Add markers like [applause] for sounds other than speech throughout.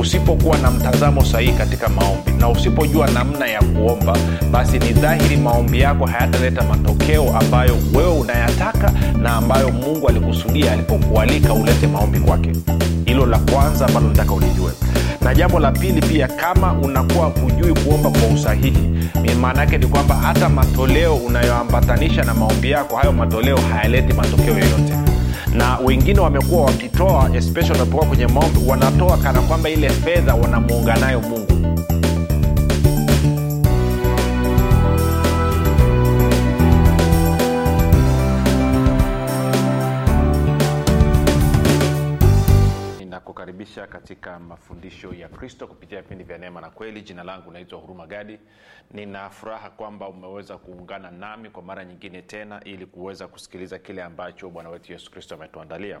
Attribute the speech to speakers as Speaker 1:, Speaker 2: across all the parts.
Speaker 1: usipokuwa na mtazamo sahihi katika maombi na usipojua namna ya kuomba basi ni dhahiri maombi yako hayataleta matokeo ambayo wewe unayataka na ambayo mungu alikusudia alipokualika ulete maombi kwake. Hilo la kwanza ambalo nataka ulijue. Na jambo la pili pia kama unakuwa hujui kuomba kwa usahihi maana yake ni kwamba hata matoleo unayoambatanisha na maombi yako hayo matoleo hayaleti matokeo yoyote na wengine wamekuwa wakitoa especially wanapokuwa kwenye maombi wanatoa kana kwamba ile fedha wanamuunga nayo mungu mafundisho ya kristo kupitia vipindi vya neema na kweli. Jina langu naitwa huruma gadi. Nina furaha kwamba umeweza kuungana nami kwa mara nyingine tena ili kuweza kusikiliza kile ambacho bwana wetu yesu kristo ametuandalia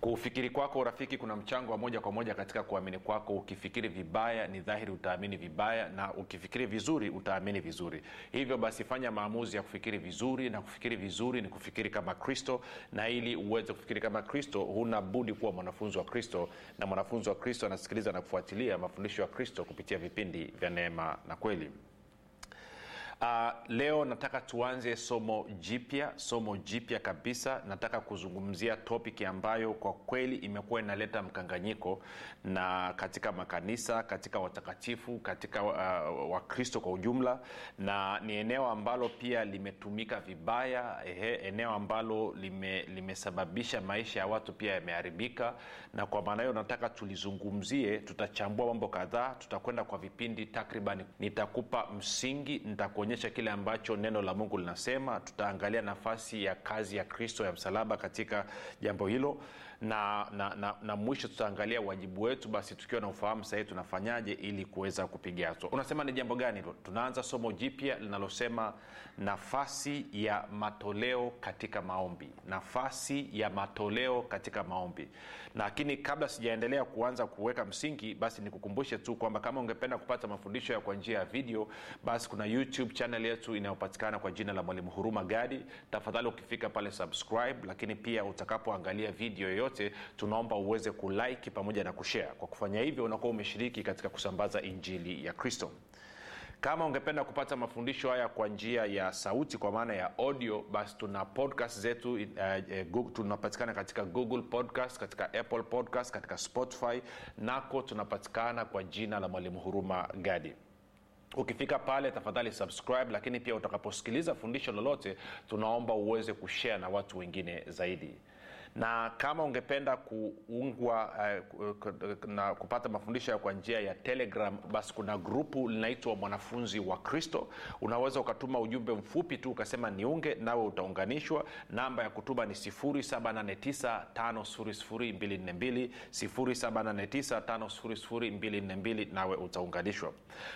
Speaker 1: kufikiri kwako urafiki kuna mchango wa moja kwa moja katika kuamini kwako. Ukifikiri vibaya ni dhahiri utaamini vibaya na ukifikiri vizuri utaamini vizuri. Hivyo basi fanya maamuzi ya kufikiri vizuri na kufikiri vizuri ni kufikiri kama kristo. Na ili uweze kufikiri kama kristo huna budi kuwa mwanafunzi wa kristo. Na mwanafunzi wa kristo anasikiliza na kufuatilia mafundisho ya kristo kupitia vipindi vya neema na kweli Uh, leo nataka tuanze somo jipya somo jipya kabisa. Nataka kuzungumzia topic ambayo kwa kweli imekuwa inaleta mkanganyiko na katika makanisa katika watakatifu katika uh, wakristo kwa ujumla. Na ni eneo ambalo pia limetumika vibaya ehe, eneo ambalo lime, limesababisha maisha ya watu pia yameharibika. Na kwa maana hiyo nataka tulizungumzie tutachambua mambo kadhaa tutakwenda kwa vipindi takriban nitakupa msingi nitakuonyesha kile ambacho neno la mungu linasema. Tutaangalia nafasi ya kazi ya kristo ya msalaba katika jambo hilo na, na, na, na mwisho tutaangalia wajibu wetu basi tukiwa na ufahamu sahii tunafanyaje ili kuweza kupiga hatua. Unasema ni jambo gani hilo? Tunaanza somo jipya linalosema nafasi ya matoleo katika maombi. Nafasi ya matoleo katika maombi. Lakini kabla sijaendelea kuanza kuweka msingi basi nikukumbushe tu kwamba kama ungependa kupata mafundisho ya kwa njia ya video basi kuna youtube channel yetu inayopatikana kwa jina la mwalimu huruma gadi. Tafadhali ukifika pale subscribe lakini pia utakapoangalia video yoyote tunaomba uweze kulike pamoja na kushare. Kwa kufanya hivyo unakuwa umeshiriki katika kusambaza injili ya kristo. Kama ungependa kupata mafundisho haya kwa njia ya sauti kwa maana ya audio basi tuna podcast zetu uh, tunapatikana katika google podcast katika apple podcast katika spotify nako tunapatikana kwa jina la mwalimu huruma gadi. Ukifika pale tafadhali subscribe lakini pia utakaposikiliza fundisho lolote tunaomba uweze kushare na watu wengine zaidi na kama ungependa kuungwa uh, na kupata mafundisho kwa njia ya telegram basi kuna grupu linaitwa mwanafunzi wa kristo. Unaweza ukatuma ujumbe mfupi tu ukasema niunge nawe utaunganishwa. Namba ya kutuma ni 7895242 7895242 nawe utaunganishwa.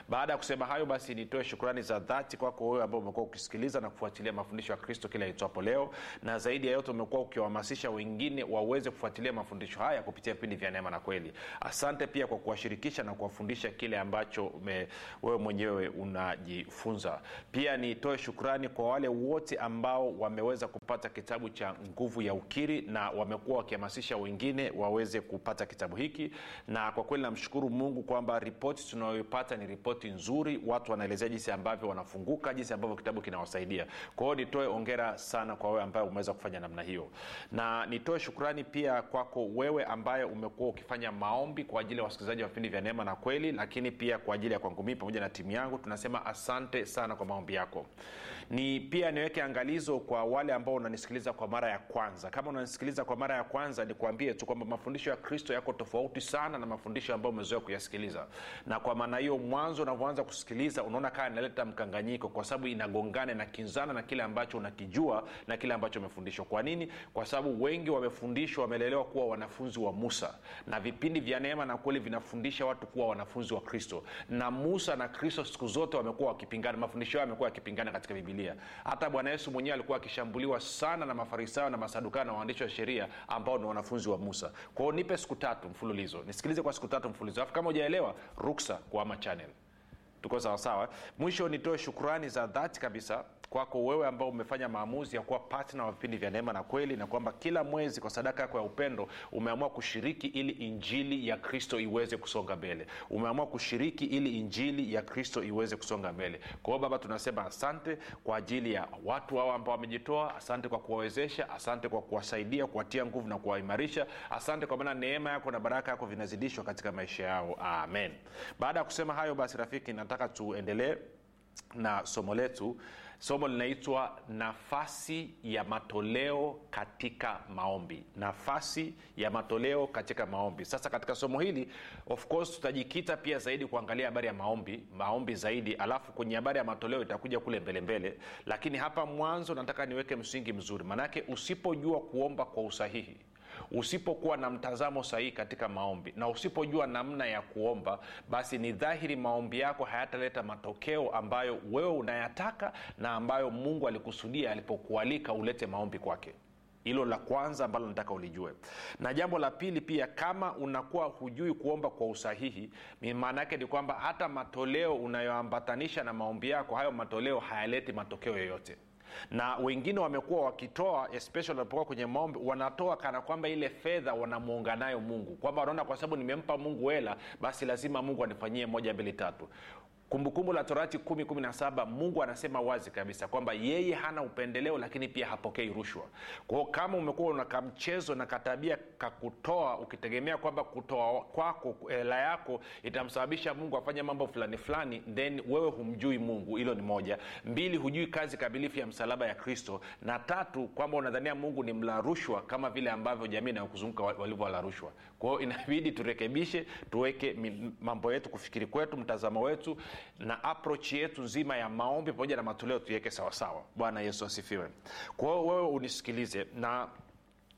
Speaker 1: Baada ya kusema hayo basi nitoe shukrani za dhati kwako wewe ambao umekuwa ukisikiliza na kufuatilia mafundisho ya kristo kila itwapo leo. Na zaidi ya yote umekuwa ukiwahamasisha wengine waweze kufuatilia mafundisho haya kupitia vipindi vya neema na kweli. Asante pia kwa kuwashirikisha na kuwafundisha kile ambacho me, wewe mwenyewe unajifunza. Pia nitoe shukrani kwa wale wote ambao wameweza kupata kitabu cha nguvu ya ukiri na wamekuwa wakihamasisha wengine waweze kupata kitabu hiki. Na kwa kweli namshukuru mungu kwamba ripoti tunayoipata ni ripoti nzuri. Watu wanaelezea jinsi ambavyo wanafunguka jinsi ambavyo kitabu kinawasaidia. Kwa hiyo nitoe ongera sana kwa wewe ambaye umeweza kufanya namna hiyo. Na nitoe shukrani pia kwako wewe ambaye umekuwa ukifanya maombi kwa ajili ya wasikilizaji wa vipindi vya neema na kweli lakini pia kwa ajili ya kwangu mii pamoja na timu yangu. Tunasema asante sana kwa maombi yako. Ni pia niweke angalizo kwa wale ambao unanisikiliza kwa mara ya kwanza. Kama unanisikiliza kwa mara ya kwanza nikuambie tu kwamba mafundisho ya kristo yako tofauti sana na mafundisho ambayo umezoea kuyasikiliza. Na kwa maana hiyo mwanzo unavyoanza kusikiliza unaona kaa inaleta mkanganyiko kwa sababu inagongana na kinzana na kile ambacho unakijua na kile ambacho umefundishwa. Kwa nini? Kwa sababu wengi wengi wamefundishwa wamelelewa kuwa wanafunzi wa musa. Na vipindi vya neema na kweli vinafundisha watu kuwa wanafunzi wa kristo. Na musa na kristo siku zote wamekuwa wakipingana mafundisho yao yamekuwa yakipingana katika bibilia hata bwana yesu mwenyewe alikuwa akishambuliwa sana na mafarisayo na masadukayo na waandishi wa sheria ambao ni wanafunzi wa musa. Kwao nipe siku tatu mfululizo. Nisikilize kwa siku tatu mfululizo. Afu kama ujaelewa ruksa kuama channel. Tuko sawasawa mwisho nitoe shukurani za dhati kabisa kwako wewe ambao umefanya maamuzi ya kuwa patna wa vipindi vya neema na kweli na kwamba kila mwezi kwa sadaka yako ya upendo umeamua kushiriki ili injili ya kristo iweze kusonga mbele. Umeamua kushiriki ili injili ya kristo iweze kusonga mbele. Kwa hiyo baba tunasema asante kwa ajili ya watu hao ambao wamejitoa asante kwa kuwawezesha asante kwa kuwasaidia kuwatia nguvu na kuwaimarisha. Asante kwa maana neema yako na baraka yako vinazidishwa katika maisha yao. Amen. Baada ya kusema hayo basi rafiki nataka tuendelee na somo letu somo linaitwa nafasi ya matoleo katika maombi. Nafasi ya matoleo katika maombi. Sasa katika somo hili of course tutajikita pia zaidi kuangalia habari ya maombi maombi zaidi alafu kwenye habari ya matoleo itakuja kule mbelembele mbele. lakini hapa mwanzo nataka niweke msingi mzuri. Maanake usipojua kuomba kwa usahihi usipokuwa na mtazamo sahihi katika maombi na usipojua namna ya kuomba basi ni dhahiri maombi yako hayataleta matokeo ambayo wewe unayataka na ambayo mungu alikusudia alipokualika ulete maombi kwake. Hilo la kwanza ambalo nataka ulijue. Na jambo la pili pia kama unakuwa hujui kuomba kwa usahihi maana yake ni kwamba hata matoleo unayoambatanisha na maombi yako hayo matoleo hayaleti matokeo yoyote na wengine wamekuwa wakitoa especially wanapokuwa kwenye maombi wanatoa kana kwamba ile fedha wanamuunga nayo mungu. Kwamba wanaona kwa sababu nimempa mungu hela basi lazima mungu anifanyie moja mbili tatu kumbukumbu la torati 117 mungu anasema wazi kabisa kwamba yeye hana upendeleo lakini pia hapokei rushwa. Kwao kama umekuwa una kamchezo na katabia kakutoa ukitegemea kwamba kutoa kwako hela yako itamsababisha mungu afanye mambo fulani fulani then wewe humjui mungu. Hilo ni moja. Mbili hujui kazi kamilifu ya msalaba ya kristo. Na tatu kwamba unadhania mungu ni mla rushwa kama vile ambavyo jamii inayokuzunguka walivyo rushwa. Kwao inabidi turekebishe tuweke mambo yetu kufikiri kwetu mtazamo wetu na approach yetu nzima ya maombi pamoja na matoleo tuiweke sawasawa bwana yesu asifiwe. Kwa wewe unisikilize na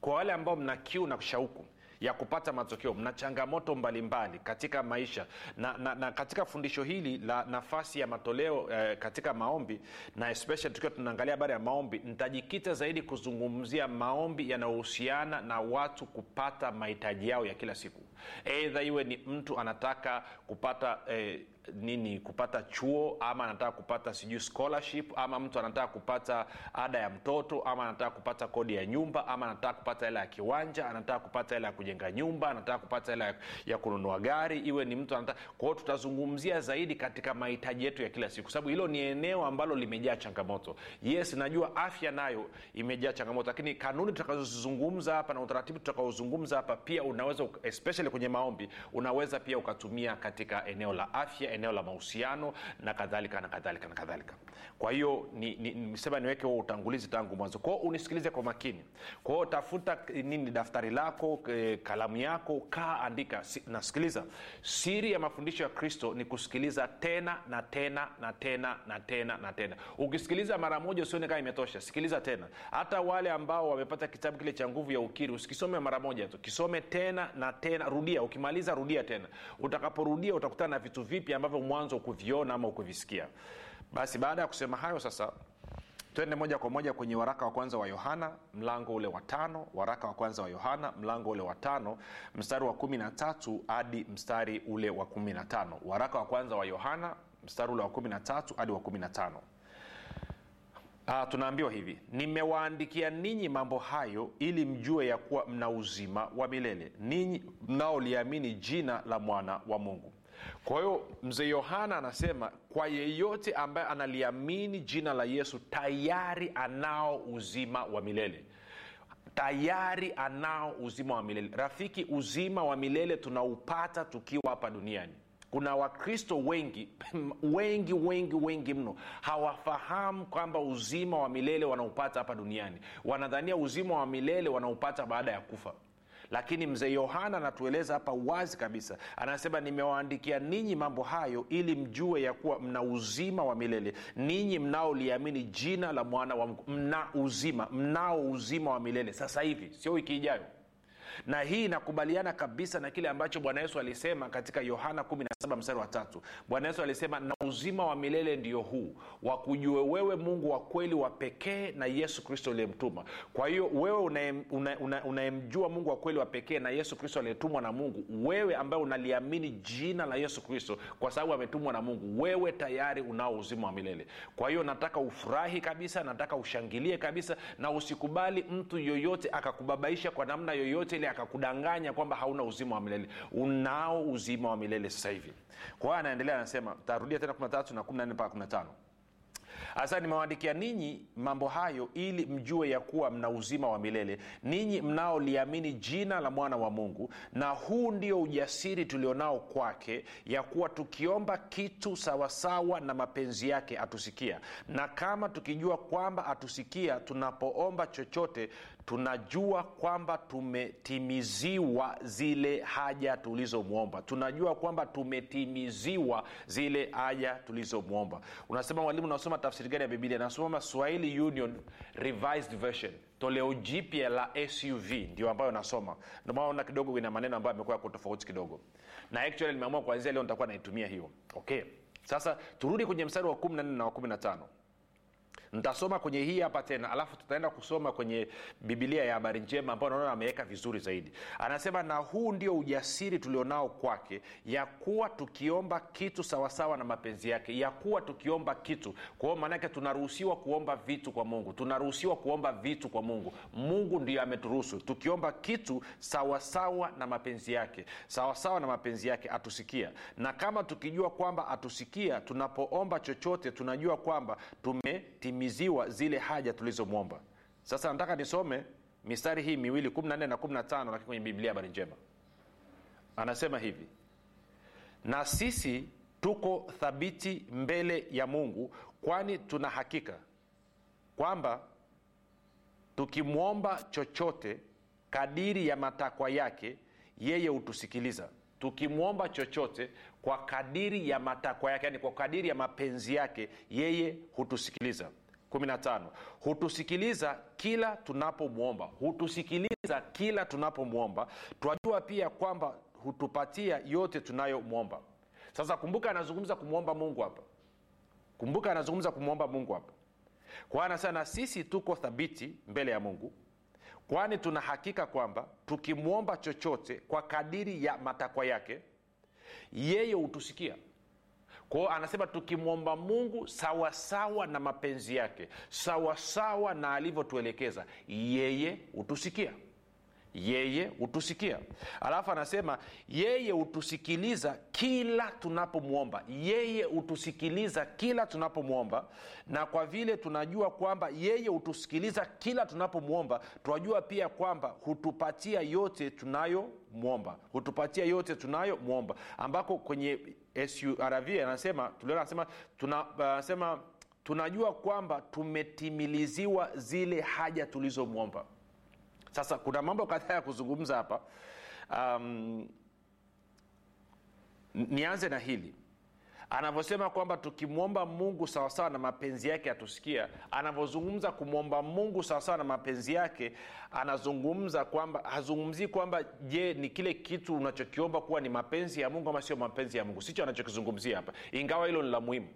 Speaker 1: kwa wale ambao mna kiu na shauku ya kupata matokeo mna changamoto mbalimbali mbali katika maisha na, na, na katika fundisho hili la nafasi ya matoleo eh, katika maombi na especially tukiwa tunaangalia habari ya maombi nitajikita zaidi kuzungumzia maombi yanayohusiana na watu kupata mahitaji yao ya kila siku. Eidha iwe ni mtu anataka kupata eh, nini kupata chuo ama anataka kupata sijui scholarship ama mtu anataka kupata ada ya mtoto ama anataka kupata kodi ya nyumba ama anataka kupata hela ya kiwanja anataka kupata hela ya kujenga nyumba anataka kupata hela ya, kununua gari iwe ni mtu anataka kwao tutazungumzia zaidi katika mahitaji yetu ya kila siku sababu hilo ni eneo ambalo limejaa changamoto. Yes najua afya nayo imejaa changamoto lakini kanuni tutakazozizungumza hapa na utaratibu tutakaozungumza hapa pia unaweza especially kwenye maombi unaweza pia ukatumia katika eneo la afya eneo la mahusiano na kadhalika na kadhalika na kadhalika. Kwa hiyo nisema ni, ni, niweke huo utangulizi tangu mwanzo. Kwao unisikilize kwa makini. Kwao tafuta nini daftari lako e, kalamu yako kaa andika. Si, nasikiliza. Siri ya mafundisho ya kristo ni kusikiliza tena na tena na tena na tena na tena. Ukisikiliza mara moja usione kama imetosha. Sikiliza tena. Hata wale ambao wamepata kitabu kile cha nguvu ya ukiri usikisome mara moja tu. Kisome tena na tena. Rudia. Ukimaliza rudia tena. Utakaporudia utakutana na vitu vipi ambavyo mwanzo ukuviona ama ukuvisikia basi baada ya kusema hayo sasa twende moja kwa moja kwenye waraka wa kwanza wa yohana mlango ule wa tano. Waraka wa kwanza wa yohana mlango ule wa tano mstari wa kumi na tatu hadi mstari ule wa kumi na tano. Waraka wa kwanza wa yohana mstari ule wa kumi na tatu hadi wa kumi na tano. Uh, tunaambiwa hivi nimewaandikia ninyi mambo hayo ili mjue ya kuwa mna uzima wa milele. Ninyi mnaoliamini jina la mwana wa mungu kwa hiyo mzee yohana anasema kwa yeyote ambaye analiamini jina la yesu tayari anao uzima wa milele. Tayari anao uzima wa milele. Rafiki uzima wa milele tunaupata tukiwa hapa duniani. Kuna wakristo wengi [laughs] wengi wengi wengi mno hawafahamu kwamba uzima wa milele wanaupata hapa duniani. Wanadhania uzima wa milele wanaupata baada ya kufa lakini mzee yohana anatueleza hapa wazi kabisa. Anasema nimewaandikia ninyi mambo hayo ili mjue ya kuwa mna uzima wa milele. Ninyi mnaoliamini jina la mwana wa mungu mna uzima mnao uzima wa milele. Sasa hivi sio wiki ijayo na hii inakubaliana kabisa na kile ambacho bwana yesu alisema katika yohana 17 mstari wa tatu. Bwana yesu alisema na uzima wa milele ndio huu wakujue wewe mungu wa kweli wa pekee na yesu kristo uliyemtuma. Kwa hiyo wewe unayemjua una, una, una mungu wa kweli wa pekee na yesu kristo aliyetumwa na mungu wewe ambaye unaliamini jina la yesu kristo kwa sababu ametumwa na mungu wewe tayari unao uzima wa milele. Kwa hiyo nataka ufurahi kabisa nataka ushangilie kabisa na usikubali mtu yoyote akakubabaisha kwa namna yoyote ile akakudanganya kwamba hauna uzima wa milele. Unao uzima wa milele sasa hivi. Kwa hiyo anaendelea anasema tarudia tena 13 na 14 mpaka 15 hasa nimewaandikia ninyi mambo hayo ili mjue ya kuwa mna uzima wa milele. Ninyi mnaoliamini jina la mwana wa mungu na huu ndio ujasiri tulionao kwake ya kuwa tukiomba kitu sawasawa na mapenzi yake atusikia. Na kama tukijua kwamba atusikia tunapoomba chochote tunajua kwamba tumetimiziwa zile haja tulizomwomba. Tunajua kwamba tumetimiziwa zile haja tulizomwomba. Unasema mwalimu unasoma tafsiri gani ya biblia? Nasoma swahili union revised version. Toleo jipya la suv ndio ambayo nasoma. Ndomaona kidogo ina maneno ambayo amekuwa yako tofauti kidogo. Na actually nimeamua kuanzia leo nitakuwa naitumia hiyo. Okay? Sasa turudi kwenye mstari wa 14 na wa 15 nitasoma kwenye hii hapa tena alafu tutaenda kusoma kwenye bibilia ya habari njema ambayo naona ameweka vizuri zaidi. Anasema na huu ndio ujasiri tulionao kwake ya kuwa tukiomba kitu sawasawa na mapenzi yake ya kuwa tukiomba kitu. Kwa maanake tunaruhusiwa kuomba vitu kwa mungu tunaruhusiwa kuomba vitu kwa mungu. Mungu ndio ameturuhusu tukiomba kitu sawasawa na mapenzi yake sawasawa na mapenzi yake atusikia na kama tukijua kwamba atusikia tunapoomba chochote tunajua kwamba tumetimiza kutimiziwa zile haja tulizomwomba. Sasa nataka nisome mistari hii miwili 14 na 15 lakini kwenye biblia habari njema. Anasema hivi na sisi tuko thabiti mbele ya mungu kwani tuna hakika kwamba tukimwomba chochote kadiri ya matakwa yake yeye hutusikiliza. Tukimwomba chochote kwa kadiri ya matakwa yake yani kwa kadiri ya mapenzi yake yeye hutusikiliza 15 hutusikiliza kila tunapomwomba. Hutusikiliza kila tunapomwomba. Twajua pia kwamba hutupatia yote tunayomwomba. Sasa kumbuka anazungumza kumwomba mungu hapa. Kumbuka anazungumza kumwomba mungu hapa. Kwa anasema na sisi tuko thabiti mbele ya mungu kwani tuna hakika kwamba tukimwomba chochote kwa kadiri ya matakwa yake yeye hutusikia kwao anasema tukimwomba mungu sawasawa na mapenzi yake sawasawa na alivyotuelekeza yeye hutusikia yeye hutusikia. Alafu anasema yeye hutusikiliza kila tunapomwomba. Yeye hutusikiliza kila tunapomwomba. Na kwa vile tunajua kwamba yeye hutusikiliza kila tunapomwomba tunajua pia kwamba hutupatia yote tunayomwomba. Hutupatia yote tunayomwomba. Ambako kwenye surv anasema anasema tunasema uh, tunajua kwamba tumetimiliziwa zile haja tulizomwomba sasa kuna mambo kadhaa ya kuzungumza hapa. Um, nianze na hili. Anavyosema kwamba tukimwomba mungu sawasawa na mapenzi yake atusikia anavyozungumza kumwomba mungu sawasawa na mapenzi yake anazungumza kwamba hazungumzii kwamba je ni kile kitu unachokiomba kuwa ni mapenzi ya mungu ama sio mapenzi ya mungu? Sicho anachokizungumzia hapa. Ingawa hilo ni la muhimu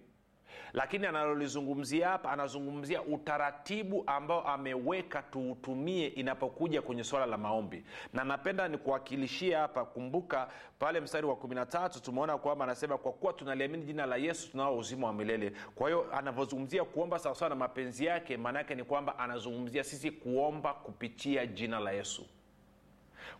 Speaker 1: lakini analolizungumzia hapa anazungumzia utaratibu ambao ameweka tuutumie inapokuja kwenye swala la maombi. Na napenda nikuwakilishia hapa kumbuka pale mstari wa 13 tumeona kwamba anasema kwa kuwa tunaliamini jina la yesu tunao uzima wa milele. Kwa hiyo anavyozungumzia kuomba sawasawa na mapenzi yake maanaake ni kwamba anazungumzia sisi kuomba kupitia jina la yesu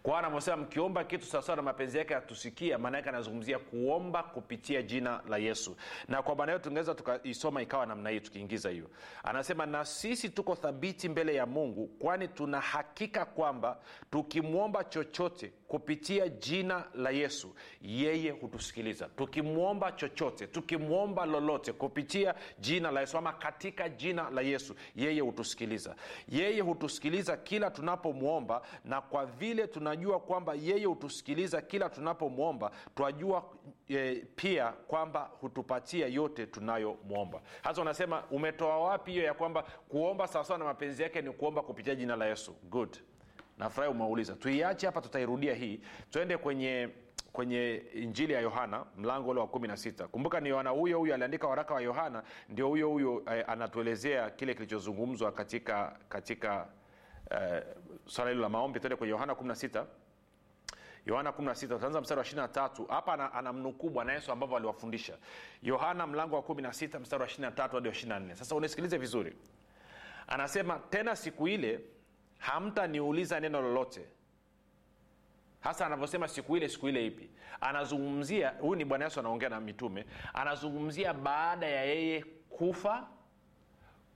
Speaker 1: kwa anavyosema mkiomba kitu sawasawa na mapenzi yake atusikia maana anazungumzia kuomba kupitia jina la yesu. Na kwa maana hiyo tungeweza tukaisoma ikawa namna hii tukiingiza hiyo. Anasema na sisi tuko thabiti mbele ya mungu kwani tuna hakika kwamba tukimwomba chochote kupitia jina la yesu yeye hutusikiliza. Tukimwomba chochote tukimwomba lolote kupitia jina la yesu ama katika jina la yesu yeye hutusikiliza. Yeye hutusikiliza kila tunapomwomba na kwa vile tunajua kwamba yeye hutusikiliza kila tunapomwomba. Twajua e, pia kwamba hutupatia yote tunayomwomba. Hasa unasema umetoa wapi hiyo ya kwamba kuomba sawasawa na mapenzi yake ni kuomba kupitia jina la yesu? Good. Nafurahi umeuliza. Tuiache hapa tutairudia hii. Tuende kwenye kwenye injili ya yohana mlango ule wa kumi na sita. Kumbuka ni yohana huyo huyo aliandika waraka wa yohana ndio huyo huyo eh, anatuelezea kile kilichozungumzwa katika katika eh, swala hilo la maombi tuende kwenye yohana 16 yohana 16 tutaanza mstari wa 23 hapa anamnukuu bwana yesu ambavyo aliwafundisha. Yohana mlango wa 16 mstari wa 23 hadi wa 24 sasa unisikilize vizuri. Anasema tena siku ile hamtaniuliza neno lolote. Hasa anavyosema siku ile siku ile ipi. Anazungumzia huyu ni bwana yesu anaongea na mitume. Anazungumzia baada ya yeye kufa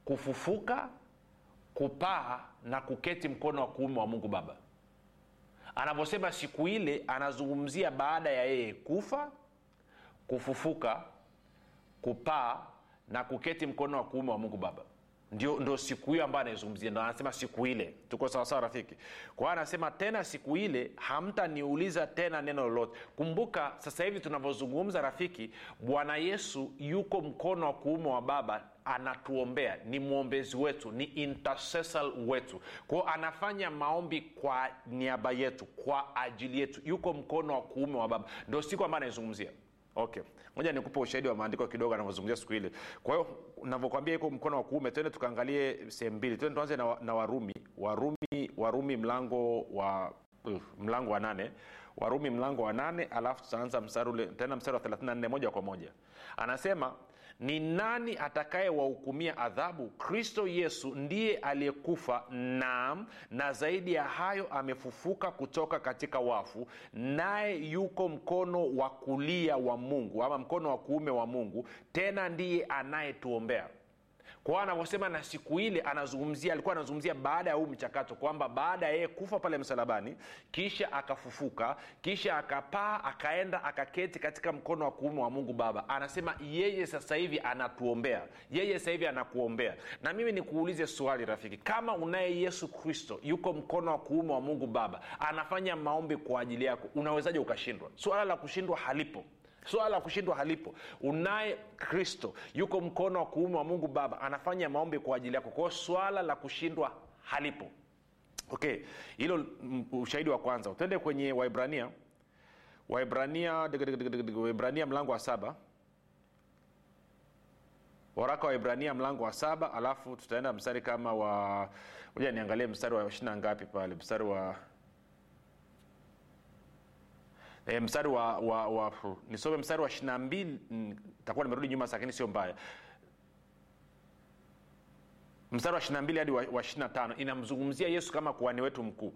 Speaker 1: kufufuka kupaa na kuketi mkono wa kuume wa mungu baba. Anavyosema siku ile anazungumzia baada ya yeye kufa kufufuka kupaa na kuketi mkono wa kuume wa mungu baba. Ndio, ndio siku hiyo ambayo anaizungumzia. Ndo anasema siku ile. Tuko sawasawa rafiki? Kwa hiyo anasema tena siku ile hamtaniuliza tena neno lolote. Kumbuka sasa hivi tunavyozungumza rafiki bwana yesu yuko mkono wa kuume wa baba anatuombea ni mwombezi wetu ni intercessor wetu. Kwao anafanya maombi kwa niaba yetu kwa ajili yetu. Yuko mkono wa kuume wa baba. Ndo siku ambayo anaizungumzia. Okay. Moja nikupa ushahidi wa maandiko kidogo anavyozungumzia siku ile. Kwa hiyo navyokwambia iko mkono wa kuume twende tukaangalie sehemu mbili. Twende tuanze na, na warumi. Warumi warumi mlango wa uh, mlango wa nane. Warumi mlango wa nane alafu tutaanza mstari ule tena mstari wa 34 moja kwa moja. Anasema ni nani atakayewahukumia adhabu? Kristo yesu ndiye aliyekufa. Naam na zaidi ya hayo amefufuka kutoka katika wafu naye yuko mkono wa kulia wa mungu ama mkono wa kuume wa mungu tena ndiye anayetuombea kwao anavyosema na siku ile anazungumzia alikuwa anazungumzia baada ya huu mchakato kwamba baada ya yeye kufa pale msalabani kisha akafufuka kisha akapaa akaenda akaketi katika mkono wa kuume wa mungu baba. Anasema yeye sasa hivi anatuombea yeye sasa hivi anakuombea. Na mimi nikuulize swali rafiki kama unaye yesu kristo yuko mkono wa kuume wa mungu baba anafanya maombi kwa ajili yako unawezaje ukashindwa? Suala la kushindwa halipo swala la kushindwa halipo. Unaye kristo yuko mkono wa kuume wa mungu baba anafanya maombi kwa ajili yako. Kwao swala la kushindwa halipo. Okay hilo ushahidi wa kwanza. Utende kwenye waibrania. Waibrania waibrania mlango wa saba. Waraka wa ibrania mlango wa saba alafu tutaenda mstari kama wa moja niangalie mstari wa ishina ngapi pale mstari wa e, mstari wa, wa, wa nisome mstari wa ishirina mbili takuwa nimerudi nyuma lakini sio mbaya. Mstari wa ishirina mbili hadi wa, wa ishirina tano inamzungumzia yesu kama kuhani wetu mkuu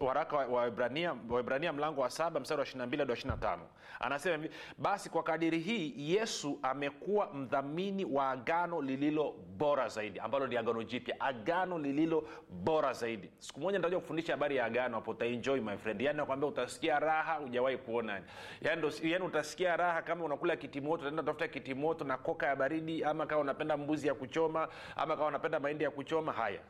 Speaker 1: waraka wa Waebrania wa mlango wa saba mstari wa 22 hadi 25 anasema hivi basi kwa kadiri hii yesu amekuwa mdhamini wa agano lililo bora zaidi ambalo ni agano jipya agano lililo bora zaidi. Siku moja nitakuja kufundisha habari ya agano hapo utaenjoy my friend. Yani nakwambia utasikia raha hujawahi kuona. Yani, yani utasikia raha kama unakula kitimoto utaenda tafuta kitimoto na koka ya baridi ama kama unapenda mbuzi ya kuchoma ama kama unapenda mahindi ya kuchoma haya.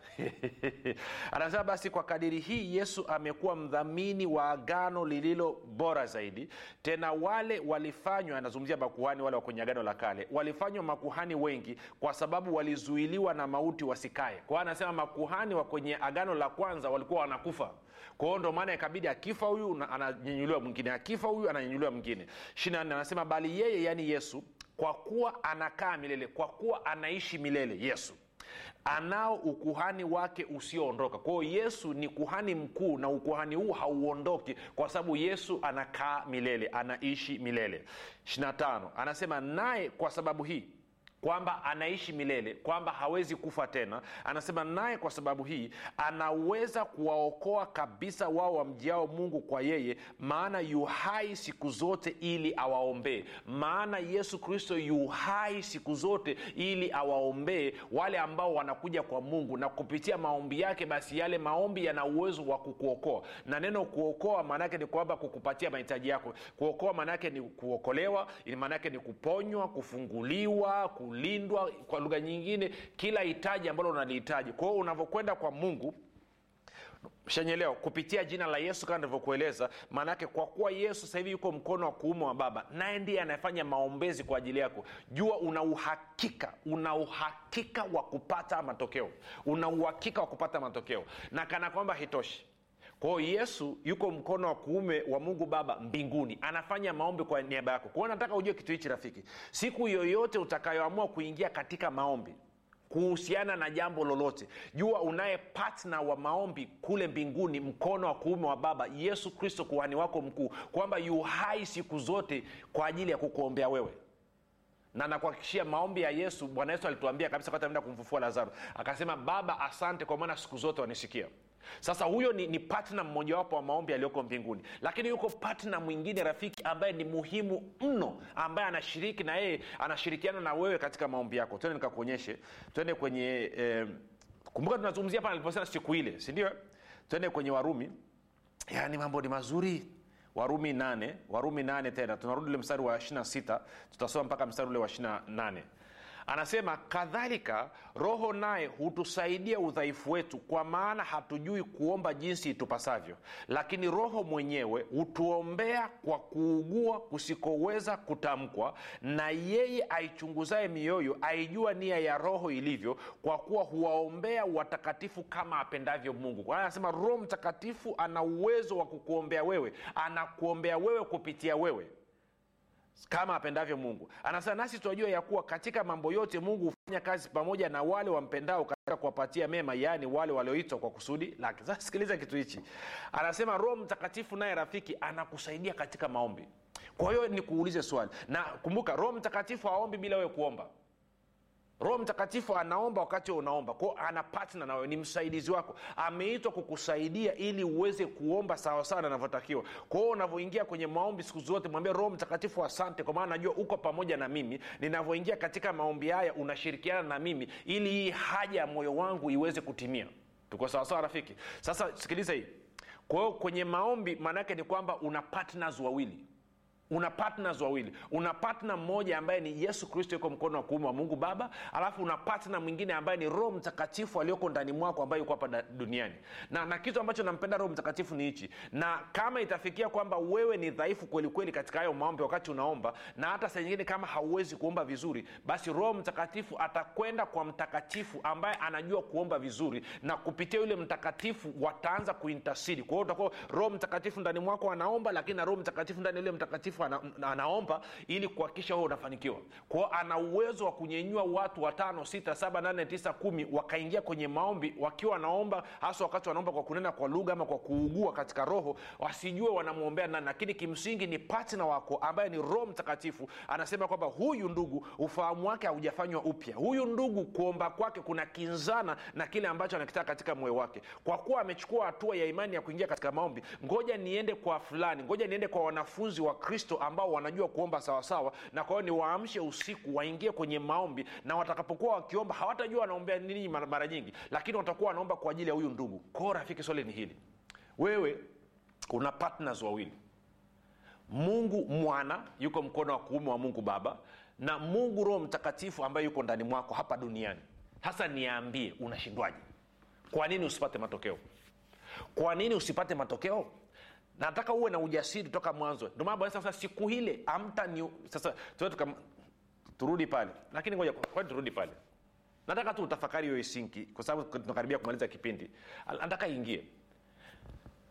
Speaker 1: [laughs] Anasema basi kwa kadiri hii yesu yesu amekuwa mdhamini wa agano lililo bora zaidi. Tena wale walifanywa anazungumzia makuhani wale wa kwenye agano la kale walifanywa makuhani wengi kwa sababu walizuiliwa na mauti wasikae. Kwa anasema makuhani wa kwenye agano la kwanza walikuwa wanakufa. Kwao ndo maana ikabidi akifa huyu ananyenyuliwa mwingine akifa huyu ananyenyuliwa mwingine. Ishiri anasema bali yeye yani yesu kwa kuwa anakaa milele kwa kuwa anaishi milele yesu anao ukuhani wake usioondoka. Kwao yesu ni kuhani mkuu na ukuhani huu hauondoki kwa sababu yesu anakaa milele anaishi milele. 25 anasema naye kwa sababu hii kwamba anaishi milele kwamba hawezi kufa tena. Anasema naye kwa sababu hii anaweza kuwaokoa kabisa wao wamjiao mungu kwa yeye maana yuhai siku zote ili awaombee. Maana yesu kristo yuhai siku zote ili awaombee wale ambao wanakuja kwa mungu na kupitia maombi yake basi yale maombi yana uwezo wa kukuokoa. Na neno kuokoa maanaake ni kwamba kukupatia mahitaji yako. Kuokoa maanaake ni kuokolewa maanaake ni kuponywa kufunguliwa kulindwa kwa lugha nyingine kila hitaji ambalo unalihitaji. Kwa unavyokwenda kwa mungu shanyelewa kupitia jina la yesu kama nilivyokueleza maanaake kwa kuwa yesu sasa hivi yuko mkono wa kuume wa baba naye ndiye anayefanya maombezi kwa ajili yako. Jua una uhakika una uhakika wa kupata matokeo. Una uhakika wa kupata matokeo. Na kana kwamba hitoshi kwao yesu yuko mkono wa kuume wa mungu baba mbinguni. Anafanya maombi kwa niaba yako. Kwao nataka ujue kitu hichi rafiki. Siku yoyote utakayoamua kuingia katika maombi kuhusiana na jambo lolote jua unaye patna wa maombi kule mbinguni mkono wa kuume wa baba yesu kristo kuhani wako mkuu kwamba yu hai siku zote kwa ajili ya kukuombea wewe na nakuhakikishia maombi ya yesu bwana yesu alituambia kabisa wakati kumfufua lazaro. Akasema baba asante kwa maana siku zote wanisikia. Sasa huyo ni, ni patna mmojawapo wa maombi aliyoko mbinguni. Lakini yuko patna mwingine rafiki ambaye ni muhimu mno ambaye anashiriki na yeye anashirikiana na wewe katika maombi yako. Twende nikakuonyeshe. Twende kwenye eh, kumbuka tunazungumzia hapa aliposema siku ile sindio twende kwenye warumi. Yaani mambo ni mazuri warumi nane warumi nane tena. Tunarudi ule mstari wa 26 tutasoma mpaka mstari ule wa 28 anasema kadhalika roho naye hutusaidia udhaifu wetu kwa maana hatujui kuomba jinsi itupasavyo. Lakini roho mwenyewe hutuombea kwa kuugua kusikoweza kutamkwa na yeye aichunguzaye mioyo aijua nia ya roho ilivyo kwa kuwa huwaombea watakatifu kama apendavyo mungu. Anasema roho mtakatifu ana uwezo wa kukuombea wewe anakuombea wewe kupitia wewe kama apendavyo mungu. Anasema nasi tunajua ya kuwa katika mambo yote mungu hufanya kazi pamoja na wale wampendao katika kuwapatia mema yaani wale walioitwa kwa kusudi lake. Sasa sikiliza kitu hichi. Anasema roho mtakatifu naye rafiki anakusaidia katika maombi. Kwa hiyo nikuulize swali. Na kumbuka roho mtakatifu haombi bila wewe kuomba roho mtakatifu anaomba wakati unaomba. Kwao ana patna nawe ni msaidizi wako. Ameitwa kukusaidia ili uweze kuomba sawasawa na anavyotakiwa kwao unavyoingia kwenye maombi siku zote mwambie roho mtakatifu asante kwa maana najua uko pamoja na mimi. Ninavyoingia katika maombi haya unashirikiana na mimi ili hii haja ya moyo wangu iweze kutimia. Tuko sawasawa rafiki? Sasa sikiliza hii. Kwa hiyo kwenye maombi maanaake ni kwamba una partners wawili una partners wawili. Una partner mmoja ambaye ni yesu kristo yuko mkono wa kuume wa mungu baba alafu una partner mwingine ambaye ni roho mtakatifu aliyoko ndani mwako ambaye yuko hapa duniani. Na, na kitu ambacho nampenda roho mtakatifu ni hichi. Na kama itafikia kwamba wewe ni dhaifu kweli kweli katika hayo maombi wakati unaomba na hata saa nyingine kama hauwezi kuomba vizuri basi roho mtakatifu atakwenda kwa mtakatifu ambaye anajua kuomba vizuri na kupitia yule mtakatifu wataanza kuintasidi kwa hiyo utakuwa roho mtakatifu ndani mwako anaomba lakini na roho mtakatifu ndani yule mtakatifu ana, anaomba ili kuhakikisha wewe unafanikiwa. Kwao ana uwezo wa kunyenyua watu watano sita saba nane tisa kumi wakaingia kwenye maombi wakiwa wanaomba hasa wakati wanaomba kwa kunena kwa lugha ama kwa kuugua katika roho wasijue wanamwombea nani. Lakini kimsingi ni patna wako ambaye ni roho mtakatifu. Anasema kwamba huyu ndugu ufahamu wake haujafanywa upya. Huyu ndugu kuomba kwake kuna kinzana na kile ambacho anakitaka katika moyo wake. Kwa kuwa amechukua hatua ya imani ya kuingia katika maombi ngoja niende kwa fulani ngoja niende kwa wanafunzi wa kristo ambao wanajua kuomba sawasawa na kwa hiyo ni waamshe usiku waingie kwenye maombi na watakapokuwa wakiomba hawatajua wanaombea nini mara, mara nyingi lakini watakuwa wanaomba kwa ajili ya huyu ndugu. Kwao rafiki swali ni hili. Wewe una partners wawili. Mungu mwana yuko mkono wa kuume wa mungu baba na mungu roho mtakatifu ambaye yuko ndani mwako hapa duniani. Hasa niambie unashindwaje? Kwa nini usipate matokeo? Kwa nini usipate matokeo nataka uwe na ujasiri toka mwanzo. Ndio maana sasa siku ile amta ni sasa tuka, turudi pale. Lakini ngoja kwani turudi pale? Nataka tu utafakari hiyo isinki kwa sababu tunakaribia kumaliza kipindi. Nataka ingie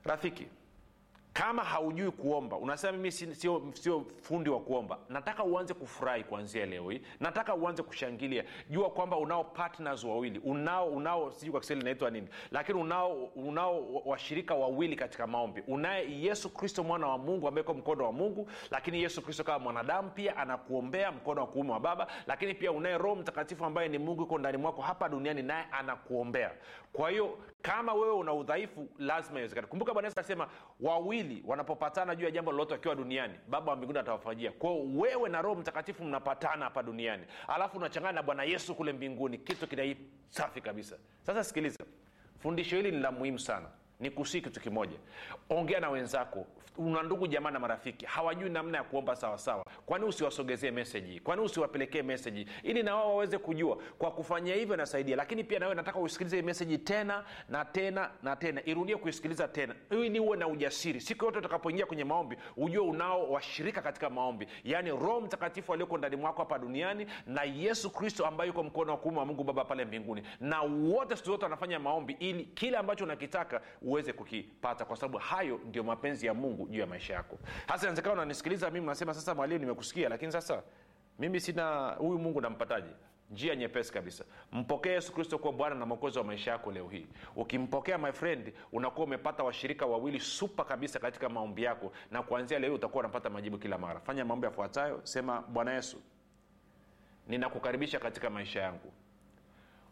Speaker 1: rafiki kama haujui kuomba unasema mimi sio, sio fundi wa kuomba nataka uanze kufurahi kuanzia leo hii nataka uanze kushangilia. Jua kwamba unao partners wawili unao unao sijui kwa kiswahili inaitwa nini lakini unao unao washirika wawili katika maombi. Unaye yesu kristo mwana wa mungu ambaye iko mkono wa mungu lakini yesu kristo kama mwanadamu pia anakuombea mkono wa kuume wa baba lakini pia unaye roho mtakatifu ambaye ni mungu iko ndani mwako hapa duniani naye anakuombea. Kwa hiyo kama wewe una udhaifu lazima iwezekana kumbuka bwana yesu asema wawili wanapopatana juu ya jambo lolote wakiwa duniani baba wa mbinguni atawafanyia. Kwao wewe na roho mtakatifu mnapatana hapa duniani alafu unachangana na bwana yesu kule mbinguni kitu kinai safi kabisa. Sasa sikiliza fundisho hili ni la muhimu sana. Ni kusii kitu kimoja ongea na wenzako una ndugu jamaa na marafiki hawajui namna ya kuomba sawasawa kwani usiwasogezee meseji kwani usiwapelekee meseji ili na wao waweze kujua. Kwa kufanyia hivyo nasaidia lakini pia nawe nataka usikilize meseji tena na tena na tena. Irudie kuisikiliza tena. Ili uwe na ujasiri. Siku yote utakapoingia kwenye maombi ujue unao washirika katika maombi. Yaani roho mtakatifu alioko ndani mwako hapa duniani na yesu kristo ambaye yuko mkono wa kuume wa mungu baba pale mbinguni. Na wote siku zote wanafanya maombi ili kile ambacho unakitaka uweze kukipata. Kwa sababu hayo ndio mapenzi ya mungu juu ya maisha yako. Hasa inawezekana unanisikiliza mimi unasema sasa mwalimu nimekusikia lakini sasa mimi sina huyu mungu nampataje? Njia nyepesi kabisa. Mpokee yesu kristo kuwa bwana na mwokozi wa maisha yako leo hii. Ukimpokea my friend unakuwa umepata washirika wawili supa kabisa katika maombi yako na kuanzia leo utakuwa unapata majibu kila mara. Fanya maombi yafuatayo sema bwana yesu ninakukaribisha katika maisha yangu.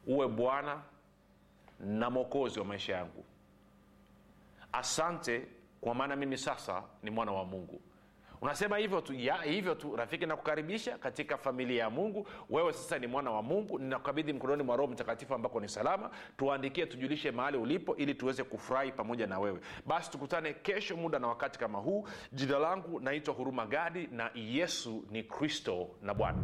Speaker 1: Uwe bwana na mwokozi wa maisha yangu. Asante kwa maana mimi sasa ni mwana wa mungu. Unasema hivyo tu ya hivyo tu rafiki nakukaribisha katika familia ya mungu. Wewe sasa ni mwana wa mungu ninakukabidhi mkononi mwa roho mtakatifu ambako ni salama. Tuandikie tujulishe mahali ulipo ili tuweze kufurahi pamoja na wewe. Basi tukutane kesho muda na wakati kama huu. Jina langu naitwa huruma gadi na yesu ni kristo na bwana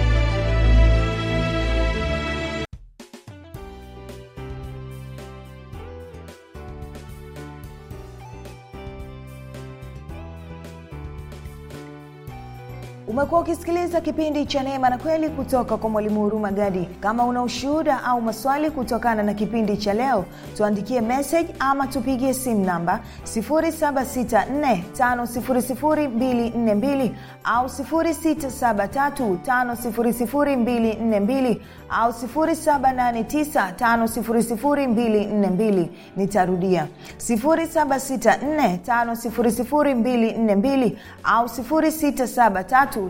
Speaker 2: umekuwa ukisikiliza kipindi cha neema na kweli kutoka kwa mwalimu huruma gadi. Kama una ushuhuda au maswali kutokana na kipindi cha leo tuandikie message ama tupigie simu namba 764522 au 6735242 au 789522 nitarudia. 7645242 au 673